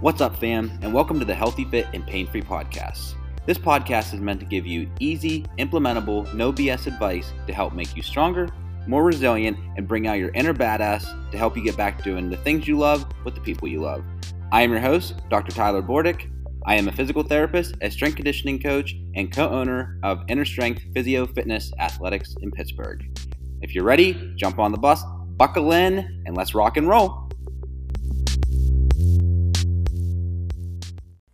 What's up, fam, and welcome to the Healthy Fit and Pain Free podcast. This podcast is meant to give you easy, implementable, no BS advice to help make you stronger, more resilient, and bring out your inner badass to help you get back to doing the things you love with the people you love. I am your host, Dr. Tyler Bordick. I am a physical therapist, a strength conditioning coach, and co owner of Inner Strength Physio Fitness Athletics in Pittsburgh. If you're ready, jump on the bus, buckle in, and let's rock and roll.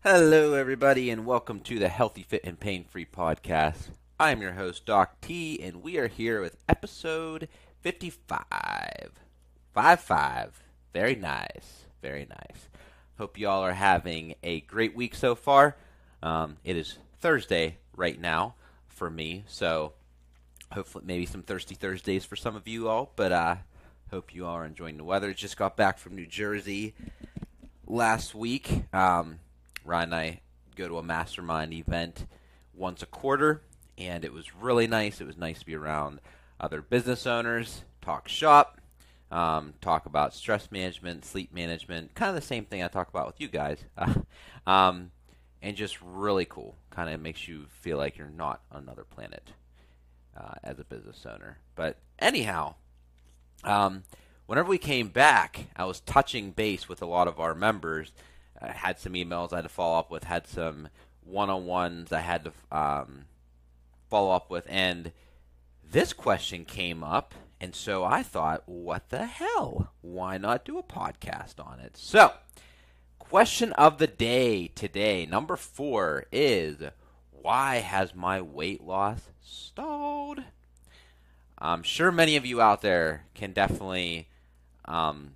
Hello, everybody, and welcome to the Healthy Fit and Pain Free podcast. I am your host, Doc T, and we are here with episode 55. 5 5. Very nice. Very nice. Hope you all are having a great week so far. Um, it is Thursday right now for me, so hopefully, maybe some thirsty Thursdays for some of you all, but uh, hope you all are enjoying the weather. Just got back from New Jersey last week. Um, Ryan and I go to a mastermind event once a quarter, and it was really nice. It was nice to be around other business owners, talk shop, um, talk about stress management, sleep management, kind of the same thing I talk about with you guys, um, and just really cool. Kind of makes you feel like you're not on another planet uh, as a business owner. But anyhow, um, whenever we came back, I was touching base with a lot of our members I had some emails I had to follow up with, had some one-on-ones I had to um, follow up with, and this question came up, and so I thought, what the hell? Why not do a podcast on it? So, question of the day today, number four, is why has my weight loss stalled? I'm sure many of you out there can definitely um,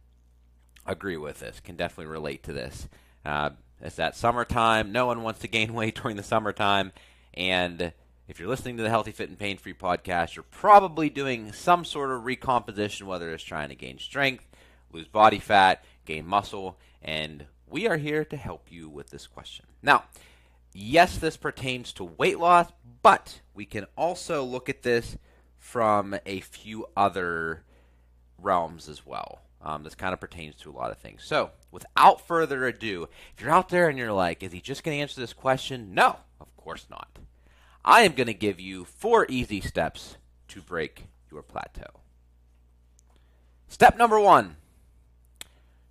agree with this, can definitely relate to this. Uh, it's that summertime. No one wants to gain weight during the summertime. And if you're listening to the Healthy Fit and Pain Free podcast, you're probably doing some sort of recomposition, whether it's trying to gain strength, lose body fat, gain muscle. And we are here to help you with this question. Now, yes, this pertains to weight loss, but we can also look at this from a few other realms as well. Um, this kind of pertains to a lot of things. So, without further ado, if you're out there and you're like, is he just going to answer this question? No, of course not. I am going to give you four easy steps to break your plateau. Step number one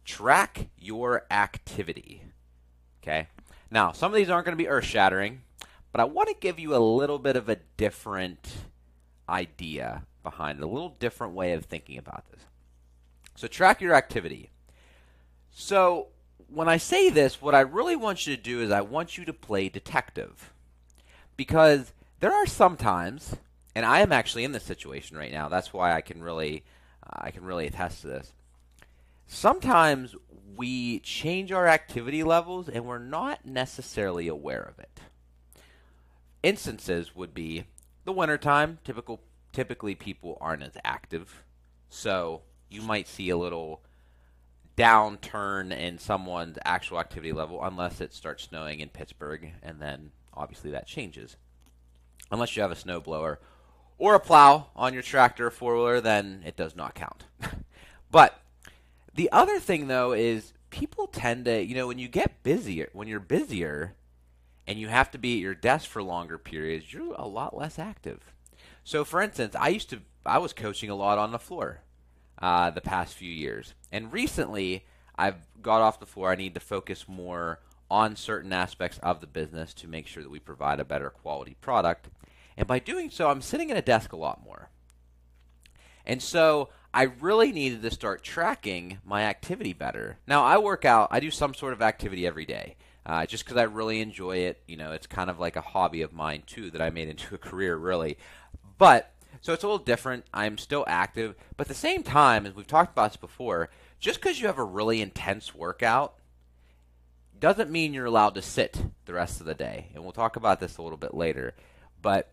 track your activity. Okay? Now, some of these aren't going to be earth shattering, but I want to give you a little bit of a different idea behind it, a little different way of thinking about this. So track your activity. So when I say this, what I really want you to do is I want you to play detective. Because there are some times, and I am actually in this situation right now. That's why I can really uh, I can really attest to this. Sometimes we change our activity levels and we're not necessarily aware of it. Instances would be the wintertime, typical typically people aren't as active. So you might see a little downturn in someone's actual activity level unless it starts snowing in Pittsburgh, and then obviously that changes. Unless you have a snowblower or a plow on your tractor or four wheeler, then it does not count. but the other thing though is people tend to, you know, when you get busier, when you're busier and you have to be at your desk for longer periods, you're a lot less active. So for instance, I used to I was coaching a lot on the floor uh, the past few years. And recently, I've got off the floor. I need to focus more on certain aspects of the business to make sure that we provide a better quality product. And by doing so, I'm sitting at a desk a lot more. And so I really needed to start tracking my activity better. Now, I work out, I do some sort of activity every day. Uh, just because I really enjoy it, you know, it's kind of like a hobby of mine too that I made into a career, really. But so it's a little different. I'm still active, but at the same time, as we've talked about this before, just because you have a really intense workout doesn't mean you're allowed to sit the rest of the day. And we'll talk about this a little bit later. But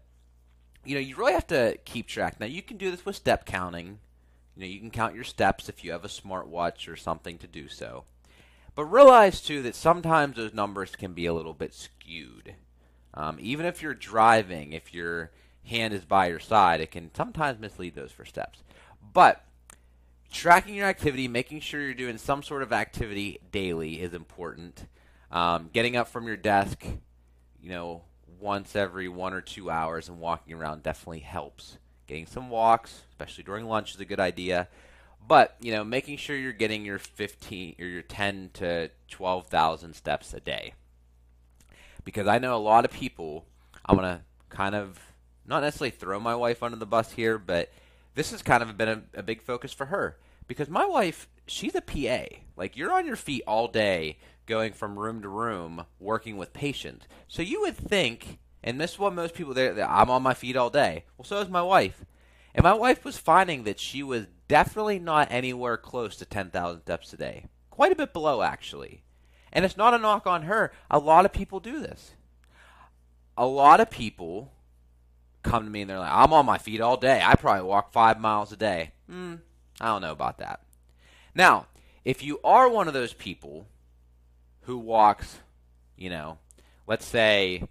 you know, you really have to keep track. Now, you can do this with step counting. You know, you can count your steps if you have a smartwatch or something to do so. But realize too that sometimes those numbers can be a little bit skewed. Um, even if you're driving, if you're hand is by your side, it can sometimes mislead those first steps. But tracking your activity, making sure you're doing some sort of activity daily is important. Um, getting up from your desk, you know, once every one or two hours and walking around definitely helps. Getting some walks, especially during lunch, is a good idea. But you know, making sure you're getting your 15 or your 10 to 12,000 steps a day. Because I know a lot of people. I'm gonna kind of not necessarily throw my wife under the bus here, but this has kind of been a, a big focus for her because my wife, she's a PA. Like you're on your feet all day, going from room to room, working with patients. So you would think, and this is what most people there, I'm on my feet all day. Well, so is my wife. And my wife was finding that she was definitely not anywhere close to 10,000 steps a day. Quite a bit below, actually. And it's not a knock on her. A lot of people do this. A lot of people come to me and they're like, I'm on my feet all day. I probably walk five miles a day. Hmm, I don't know about that. Now, if you are one of those people who walks, you know, let's say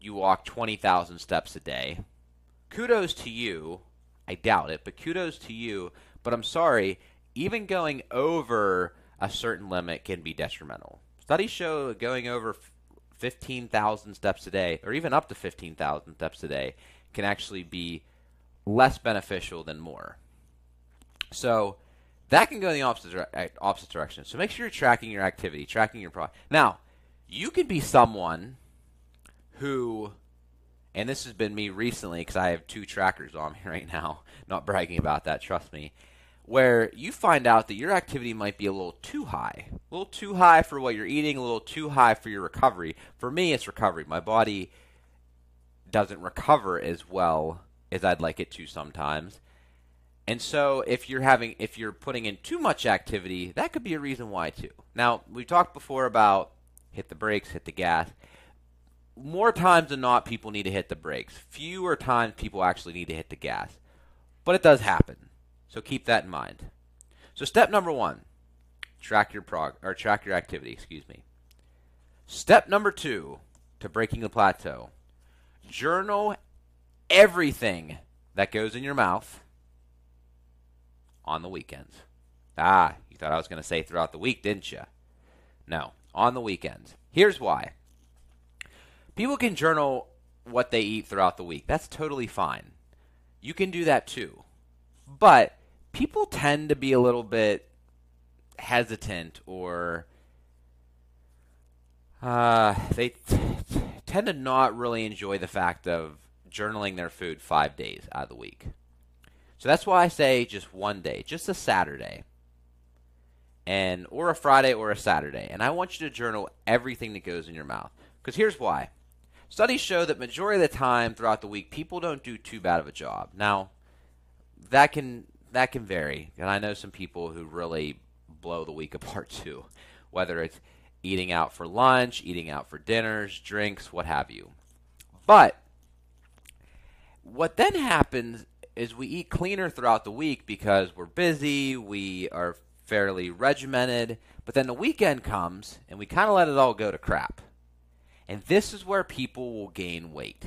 you walk 20,000 steps a day, kudos to you. I doubt it, but kudos to you. But I'm sorry, even going over a certain limit can be detrimental. Studies show going over 15,000 steps a day, or even up to 15,000 steps a day, can actually be less beneficial than more. So that can go in the opposite, eh, opposite direction. So make sure you're tracking your activity, tracking your progress. Now, you could be someone who, and this has been me recently because I have two trackers on me right now, not bragging about that, trust me, where you find out that your activity might be a little too high. A little too high for what you're eating, a little too high for your recovery. For me, it's recovery. My body doesn't recover as well as I'd like it to sometimes. And so if you're having if you're putting in too much activity, that could be a reason why too. Now, we talked before about hit the brakes, hit the gas. More times than not people need to hit the brakes. Fewer times people actually need to hit the gas. But it does happen. So keep that in mind. So step number 1, track your prog or track your activity, excuse me. Step number 2 to breaking the plateau. Journal everything that goes in your mouth on the weekends. Ah, you thought I was going to say throughout the week, didn't you? No, on the weekends. Here's why. People can journal what they eat throughout the week. That's totally fine. You can do that too. But people tend to be a little bit hesitant or uh, they t- t- tend to not really enjoy the fact of journaling their food five days out of the week. So that's why I say just one day, just a Saturday. And or a Friday or a Saturday. And I want you to journal everything that goes in your mouth. Because here's why. Studies show that majority of the time throughout the week people don't do too bad of a job. Now, that can that can vary. And I know some people who really blow the week apart too. Whether it's eating out for lunch, eating out for dinners, drinks, what have you. But what then happens is we eat cleaner throughout the week because we're busy, we are fairly regimented, but then the weekend comes and we kind of let it all go to crap. And this is where people will gain weight.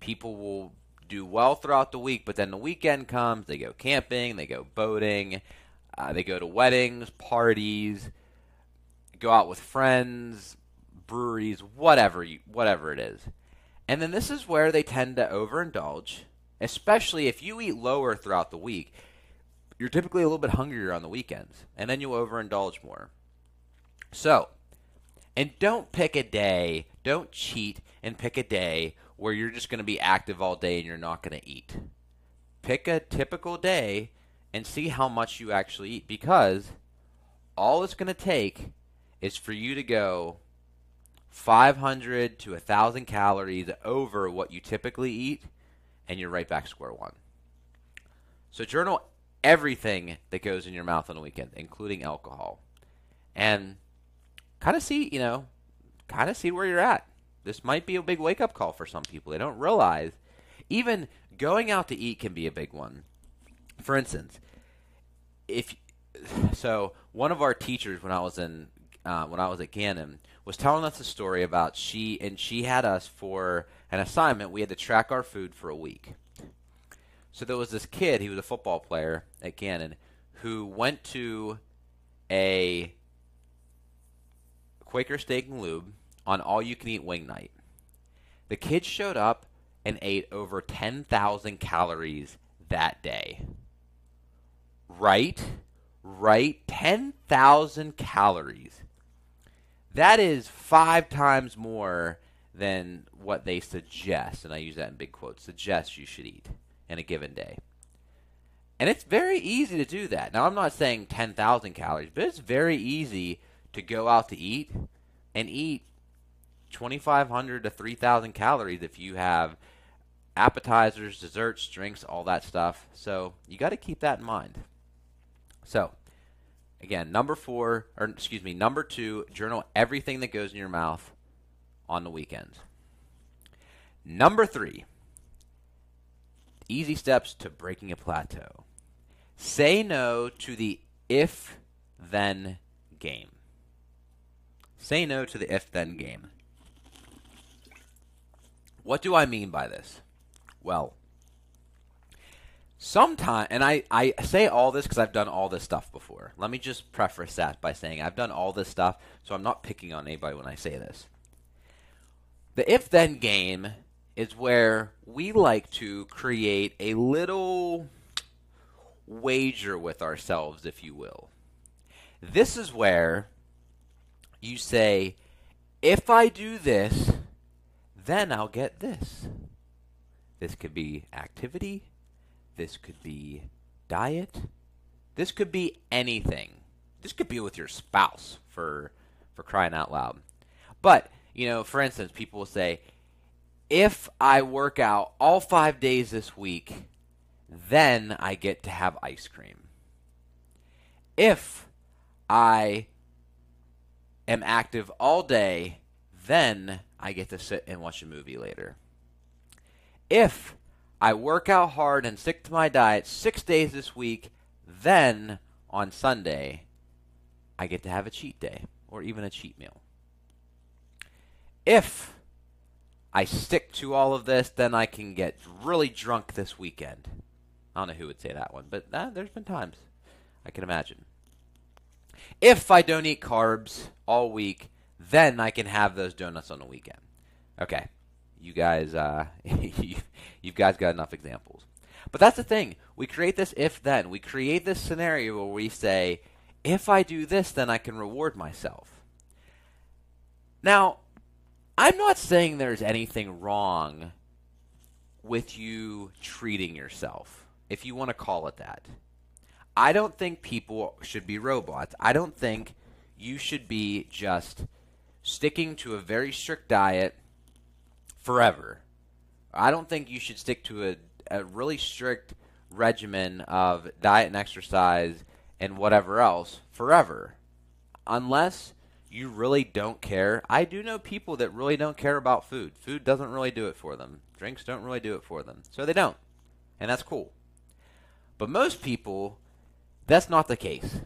People will do well throughout the week, but then the weekend comes, they go camping, they go boating, uh, they go to weddings, parties, go out with friends, breweries, whatever you, whatever it is. And then this is where they tend to overindulge especially if you eat lower throughout the week. You're typically a little bit hungrier on the weekends, and then you overindulge more. So, and don't pick a day, don't cheat and pick a day where you're just going to be active all day and you're not going to eat. Pick a typical day and see how much you actually eat because all it's going to take is for you to go 500 to 1,000 calories over what you typically eat and you're right back square one. So journal everything that goes in your mouth on the weekend, including alcohol. And kind of see, you know, kind of see where you're at. This might be a big wake up call for some people. They don't realize even going out to eat can be a big one. For instance, if so, one of our teachers when I was in uh, when I was at Gannon was telling us a story about she and she had us for an assignment. We had to track our food for a week. So there was this kid, he was a football player at Gannon, who went to a Quaker Steak and Lube on all you can eat wing night. The kids showed up and ate over 10,000 calories that day. Right? Right? 10,000 calories. That is five times more than what they suggest, and I use that in big quotes, suggest you should eat in a given day. And it's very easy to do that. Now, I'm not saying 10,000 calories, but it's very easy to go out to eat and eat 2,500 to 3,000 calories if you have appetizers, desserts, drinks, all that stuff. So you got to keep that in mind. So, again, number four, or excuse me, number two, journal everything that goes in your mouth on the weekends. Number three, easy steps to breaking a plateau. Say no to the if then game. Say no to the if then game. What do I mean by this? Well, sometimes, and I, I say all this because I've done all this stuff before. Let me just preface that by saying I've done all this stuff, so I'm not picking on anybody when I say this. The if then game is where we like to create a little wager with ourselves, if you will. This is where you say, if I do this, then I'll get this. This could be activity. This could be diet. This could be anything. This could be with your spouse for for crying out loud. But, you know, for instance, people will say, if I work out all 5 days this week, then I get to have ice cream. If I am active all day, then I get to sit and watch a movie later. If I work out hard and stick to my diet six days this week, then on Sunday, I get to have a cheat day or even a cheat meal. If I stick to all of this, then I can get really drunk this weekend. I don't know who would say that one, but there's been times I can imagine. If I don't eat carbs all week, then I can have those donuts on the weekend. Okay, you guys, uh, you, you guys got enough examples. But that's the thing. We create this if then. We create this scenario where we say, if I do this, then I can reward myself. Now, I'm not saying there's anything wrong with you treating yourself, if you want to call it that. I don't think people should be robots. I don't think you should be just sticking to a very strict diet forever. I don't think you should stick to a, a really strict regimen of diet and exercise and whatever else forever. Unless you really don't care. I do know people that really don't care about food. Food doesn't really do it for them. Drinks don't really do it for them. So they don't. And that's cool. But most people, that's not the case.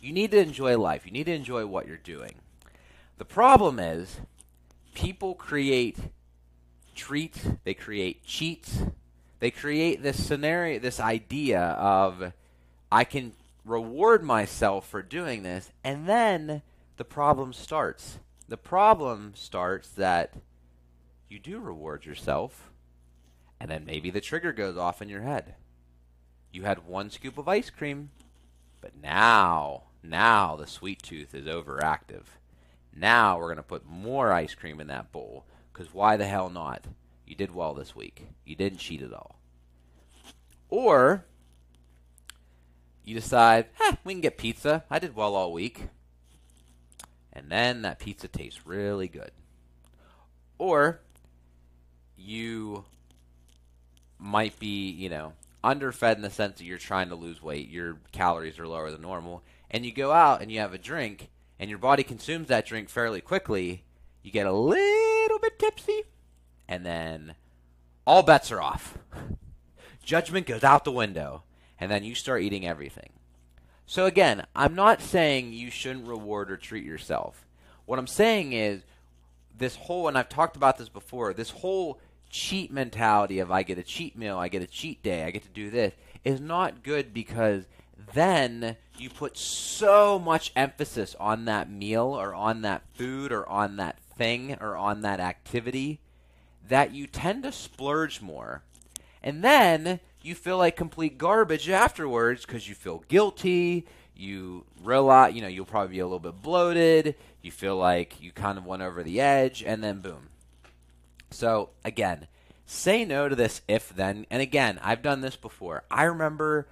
You need to enjoy life. You need to enjoy what you're doing. The problem is people create treats, they create cheats, they create this scenario, this idea of I can reward myself for doing this, and then the problem starts. The problem starts that you do reward yourself, and then maybe the trigger goes off in your head. You had one scoop of ice cream, but now, now the sweet tooth is overactive. Now we're going to put more ice cream in that bowl because why the hell not? You did well this week. You didn't cheat at all. Or you decide, we can get pizza. I did well all week. And then that pizza tastes really good. Or you might be, you know, underfed in the sense that you're trying to lose weight, your calories are lower than normal, and you go out and you have a drink and your body consumes that drink fairly quickly, you get a little bit tipsy, and then all bets are off. Judgment goes out the window, and then you start eating everything. So, again, I'm not saying you shouldn't reward or treat yourself. What I'm saying is, this whole, and I've talked about this before, this whole cheat mentality of I get a cheat meal, I get a cheat day, I get to do this is not good because then you put so much emphasis on that meal or on that food or on that thing or on that activity that you tend to splurge more. And then you feel like complete garbage afterwards because you feel guilty. You realize, you know, you'll probably be a little bit bloated. You feel like you kind of went over the edge, and then boom. So, again, say no to this if then. And again, I've done this before. I remember,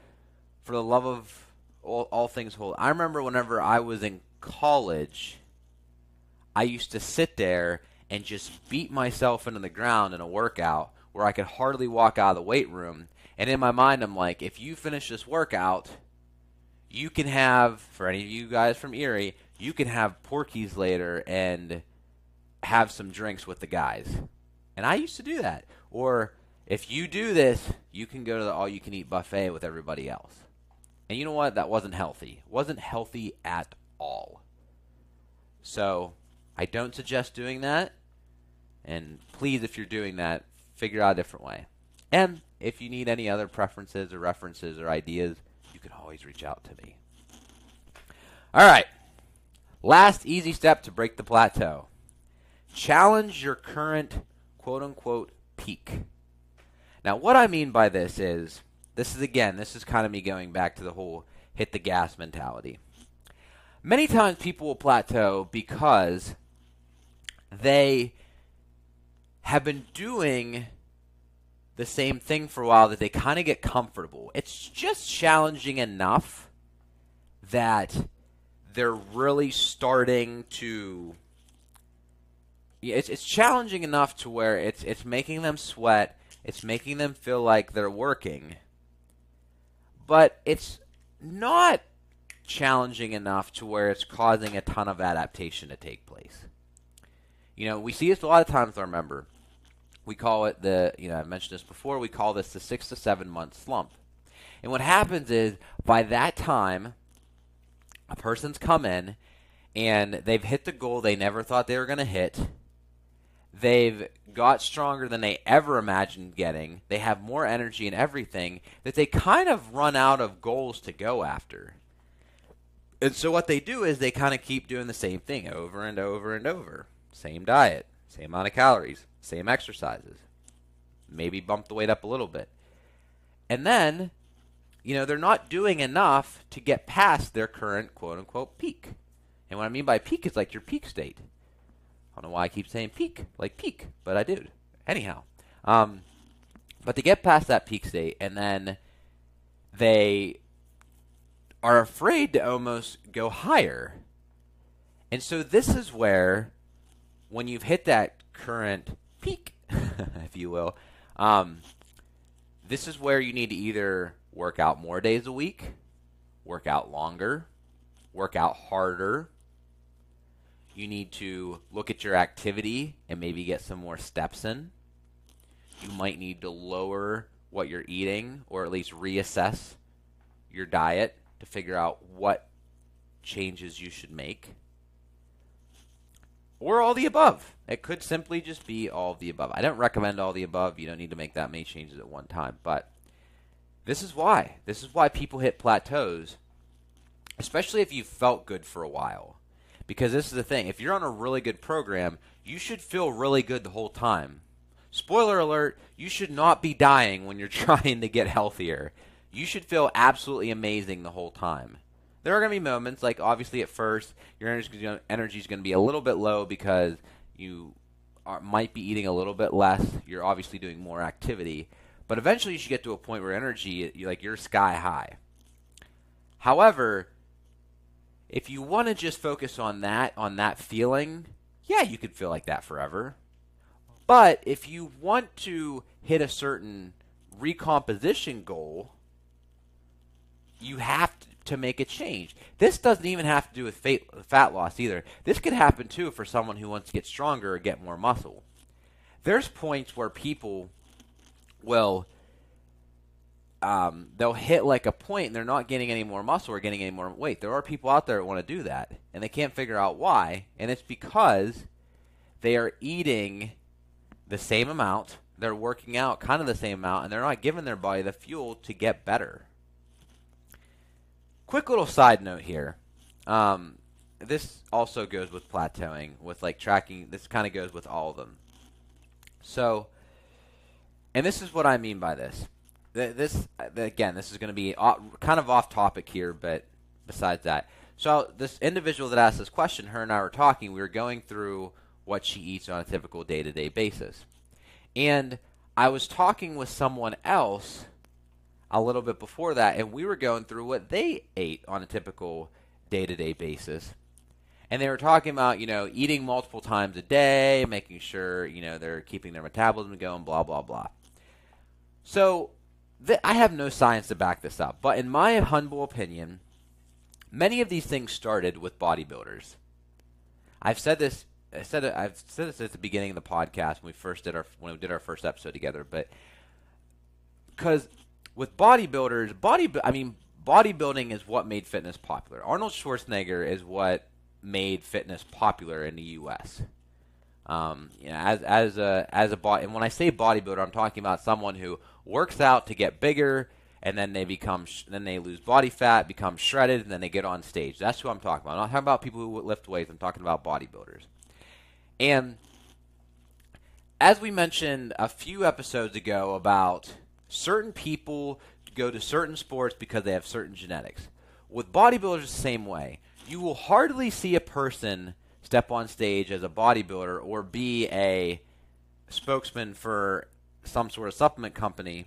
for the love of all, all things whole, I remember whenever I was in college, I used to sit there and just beat myself into the ground in a workout where I could hardly walk out of the weight room. And in my mind, I'm like, if you finish this workout, you can have, for any of you guys from Erie, you can have Porky's later and have some drinks with the guys. And I used to do that. Or if you do this, you can go to the all you can eat buffet with everybody else. And you know what? That wasn't healthy. Wasn't healthy at all. So I don't suggest doing that. And please, if you're doing that, figure out a different way. And if you need any other preferences or references or ideas, you can always reach out to me. All right. Last easy step to break the plateau challenge your current quote unquote peak. Now, what I mean by this is this is again, this is kind of me going back to the whole hit the gas mentality. Many times people will plateau because they have been doing the same thing for a while that they kind of get comfortable. It's just challenging enough that they're really starting to it's it's challenging enough to where it's it's making them sweat, it's making them feel like they're working. But it's not challenging enough to where it's causing a ton of adaptation to take place. You know, we see this a lot of times I remember. We call it the, you know, I mentioned this before, we call this the six to seven month slump. And what happens is by that time, a person's come in and they've hit the goal they never thought they were going to hit. They've got stronger than they ever imagined getting. They have more energy and everything that they kind of run out of goals to go after. And so what they do is they kind of keep doing the same thing over and over and over. Same diet, same amount of calories, same exercises. Maybe bump the weight up a little bit. And then, you know, they're not doing enough to get past their current quote unquote peak. And what I mean by peak is like your peak state. I don't know why I keep saying peak, like peak, but I do. Anyhow. Um, but to get past that peak state, and then they are afraid to almost go higher. And so this is where, when you've hit that current peak, if you will, um, this is where you need to either work out more days a week, work out longer, work out harder. You need to look at your activity and maybe get some more steps in. You might need to lower what you're eating or at least reassess your diet to figure out what changes you should make or all the above. It could simply just be all the above. I don't recommend all the above. You don't need to make that many changes at one time. But this is why. This is why people hit plateaus, especially if you've felt good for a while. Because this is the thing if you're on a really good program, you should feel really good the whole time. Spoiler alert, you should not be dying when you're trying to get healthier. You should feel absolutely amazing the whole time there are going to be moments like obviously at first your energy is going to be a little bit low because you are, might be eating a little bit less. You're obviously doing more activity, but eventually you should get to a point where energy like you're sky high. However, if you want to just focus on that on that feeling, yeah, you could feel like that forever. But if you want to hit a certain recomposition goal, you have to make a change. This doesn't even have to do with fat loss either. This could happen too for someone who wants to get stronger or get more muscle. There's points where people will um, they'll hit like a point and they're not getting any more muscle or getting any more weight. There are people out there that want to do that and they can't figure out why, and it's because they are eating the same amount they're working out kind of the same amount and they're not giving their body the fuel to get better. Quick little side note here. Um, this also goes with plateauing, with like tracking. This kind of goes with all of them. So, and this is what I mean by this. This uh, again, this is going to be kind of off topic here, but besides that, so this individual that asked this question, her and I were talking. We were going through what she eats on a typical day-to-day basis, and I was talking with someone else a little bit before that, and we were going through what they ate on a typical day-to-day basis and they were talking about you know eating multiple times a day, making sure you know they're keeping their metabolism going, blah blah blah. So th- I have no science to back this up, but in my humble opinion, many of these things started with bodybuilders. I've said this. I said I've said this at the beginning of the podcast when we first did our when we did our first episode together, but because with bodybuilders, body I mean bodybuilding is what made fitness popular. Arnold Schwarzenegger is what made fitness popular in the U.S. Um, you know, as as a as a body, and when I say bodybuilder, I'm talking about someone who works out to get bigger, and then they become sh- then they lose body fat, become shredded, and then they get on stage. That's who I'm talking about. I'm not talking about people who lift weights. I'm talking about bodybuilders. And as we mentioned a few episodes ago about certain people go to certain sports because they have certain genetics. With bodybuilders, the same way you will hardly see a person step on stage as a bodybuilder or be a spokesman for some sort of supplement company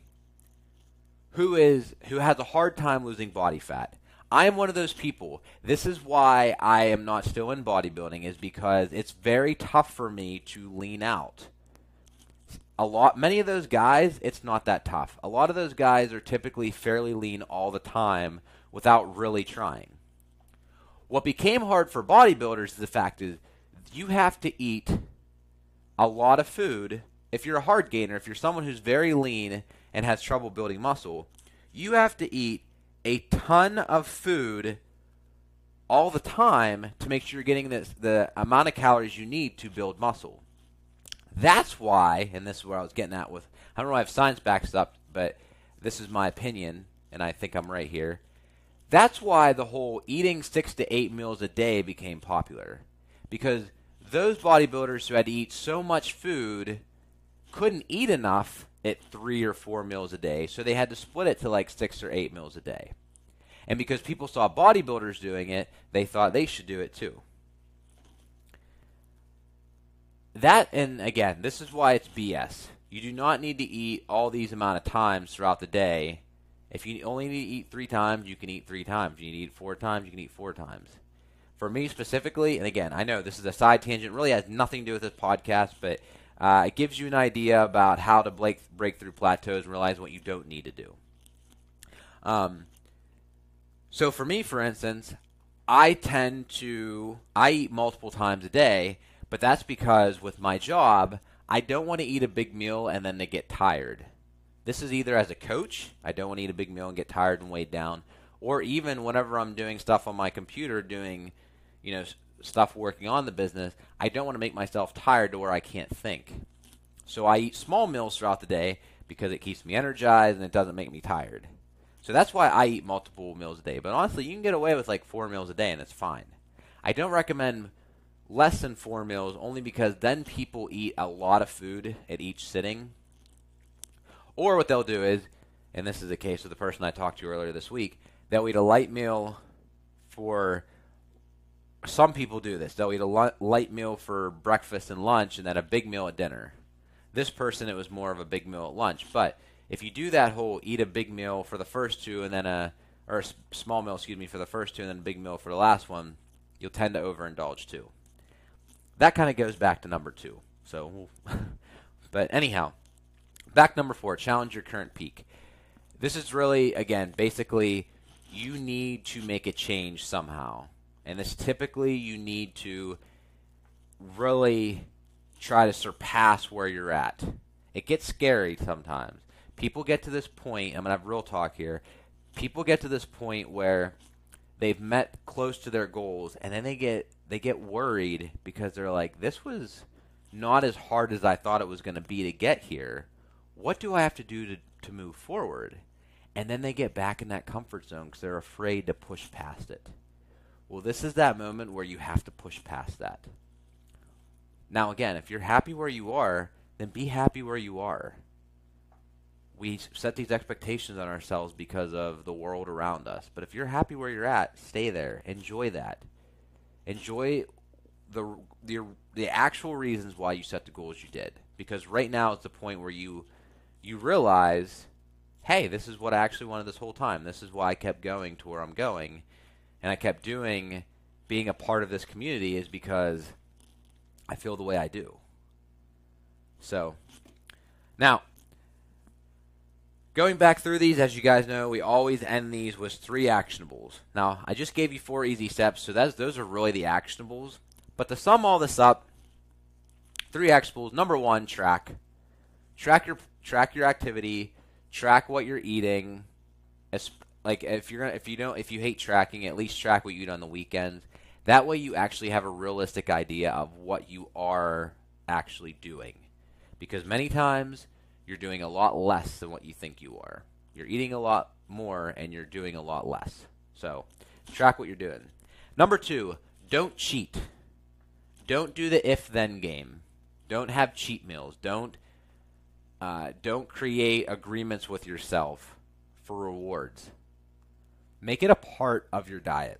who is who has a hard time losing body fat. I am one of those people. This is why I am not still in bodybuilding is because it's very tough for me to lean out. A lot many of those guys, it's not that tough. A lot of those guys are typically fairly lean all the time without really trying. What became hard for bodybuilders is the fact is you have to eat a lot of food. If you're a hard gainer, if you're someone who's very lean and has trouble building muscle, you have to eat a ton of food all the time to make sure you're getting this, the amount of calories you need to build muscle. That's why, and this is where I was getting at with, I don't know if science backs up, but this is my opinion, and I think I'm right here. That's why the whole eating six to eight meals a day became popular. Because those bodybuilders who had to eat so much food couldn't eat enough at three or four meals a day, so they had to split it to like six or eight meals a day. And because people saw bodybuilders doing it, they thought they should do it too. That, and again, this is why it's BS. You do not need to eat all these amount of times throughout the day if you only need to eat three times, you can eat three times. You need to eat four times, you can eat four times. For me specifically, and again, I know this is a side tangent, really has nothing to do with this podcast, but uh, it gives you an idea about how to break, break through plateaus and realize what you don't need to do. Um, so for me, for instance, I tend to I eat multiple times a day, but that's because with my job, I don't want to eat a big meal and then to get tired. This is either as a coach, I don't want to eat a big meal and get tired and weighed down, or even whenever I'm doing stuff on my computer, doing, you know, stuff working on the business, I don't want to make myself tired to where I can't think. So I eat small meals throughout the day because it keeps me energized and it doesn't make me tired. So that's why I eat multiple meals a day. But honestly, you can get away with like four meals a day and it's fine. I don't recommend less than four meals only because then people eat a lot of food at each sitting or what they'll do is, and this is the case with the person I talked to earlier this week, they'll eat a light meal for. Some people do this. They'll eat a light meal for breakfast and lunch, and then a big meal at dinner. This person, it was more of a big meal at lunch. But if you do that whole eat a big meal for the first two, and then a or a small meal, excuse me, for the first two, and then a big meal for the last one, you'll tend to overindulge too. That kind of goes back to number two. So, but anyhow, Back number four, challenge your current peak. This is really, again, basically you need to make a change somehow. And this typically you need to really try to surpass where you're at. It gets scary sometimes. People get to this point, I'm going to have real talk here. People get to this point where they've met close to their goals and then they get they get worried because they're like this was not as hard as I thought it was going to be to get here what do I have to do to, to move forward? And then they get back in that comfort zone because they're afraid to push past it. Well, this is that moment where you have to push past that. Now, again, if you're happy where you are, then be happy where you are. We set these expectations on ourselves because of the world around us. But if you're happy where you're at, stay there. Enjoy that. Enjoy the the the actual reasons why you set the goals you did. Because right now it's the point where you you realize, hey, this is what I actually wanted this whole time. This is why I kept going to where I'm going, and I kept doing being a part of this community is because I feel the way I do. So, now, going back through these, as you guys know, we always end these with three actionables. Now, I just gave you four easy steps, so that's, those are really the actionables. But to sum all this up, three actionables. Number one, track. Track your track your activity. Track what you're eating. Like if you're if you don't if you hate tracking, at least track what you eat on the weekends. That way, you actually have a realistic idea of what you are actually doing. Because many times you're doing a lot less than what you think you are. You're eating a lot more and you're doing a lot less. So, track what you're doing. Number two, don't cheat. Don't do the if then game. Don't have cheat meals. Don't uh, don't create agreements with yourself for rewards. Make it a part of your diet.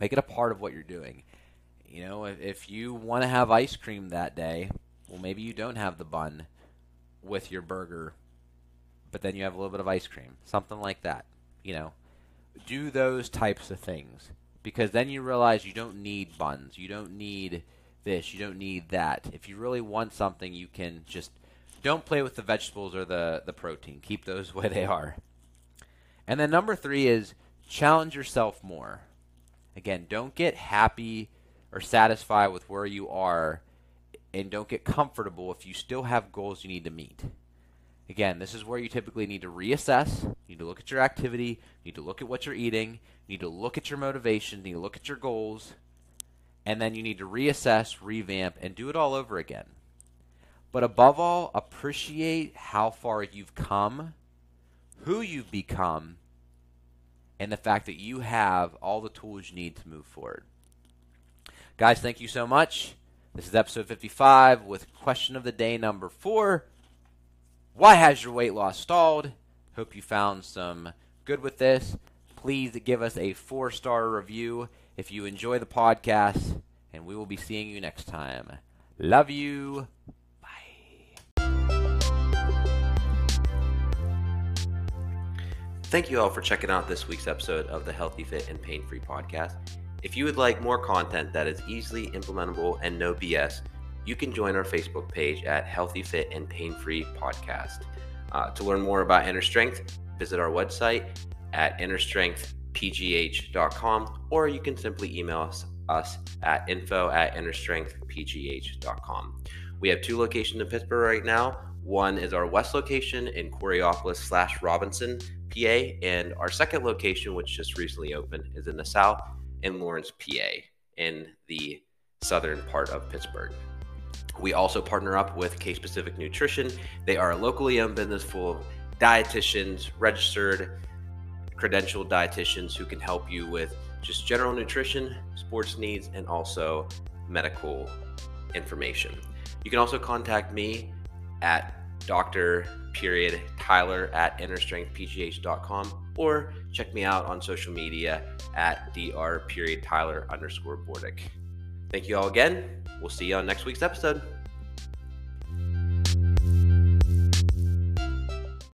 Make it a part of what you're doing. You know, if, if you want to have ice cream that day, well, maybe you don't have the bun with your burger, but then you have a little bit of ice cream. Something like that. You know, do those types of things because then you realize you don't need buns. You don't need this. You don't need that. If you really want something, you can just don't play with the vegetables or the, the protein. Keep those where they are. And then number three is challenge yourself more. Again, don't get happy or satisfied with where you are and don't get comfortable if you still have goals you need to meet. Again, this is where you typically need to reassess, you need to look at your activity, you need to look at what you're eating, you need to look at your motivation, you need to look at your goals, and then you need to reassess, revamp, and do it all over again. But above all, appreciate how far you've come, who you've become, and the fact that you have all the tools you need to move forward. Guys, thank you so much. This is episode 55 with question of the day number four. Why has your weight loss stalled? Hope you found some good with this. Please give us a four star review if you enjoy the podcast, and we will be seeing you next time. Love you. Thank you all for checking out this week's episode of the Healthy Fit and Pain Free podcast. If you would like more content that is easily implementable and no BS, you can join our Facebook page at Healthy Fit and Pain Free Podcast. Uh, to learn more about Inner Strength, visit our website at innerstrengthpgh.com or you can simply email us, us at info at innerstrengthpgh.com. We have two locations in Pittsburgh right now. One is our west location in Coraopolis slash Robinson, PA, and our second location, which just recently opened, is in the south in Lawrence, PA, in the southern part of Pittsburgh. We also partner up with Case Pacific Nutrition. They are a locally owned business full of dietitians, registered, credentialed dietitians who can help you with just general nutrition, sports needs, and also medical information. You can also contact me at Dr. Period Tyler at innerstrengthpgh.com or check me out on social media at Dr. Period Tyler underscore Bordick. Thank you all again. We'll see you on next week's episode.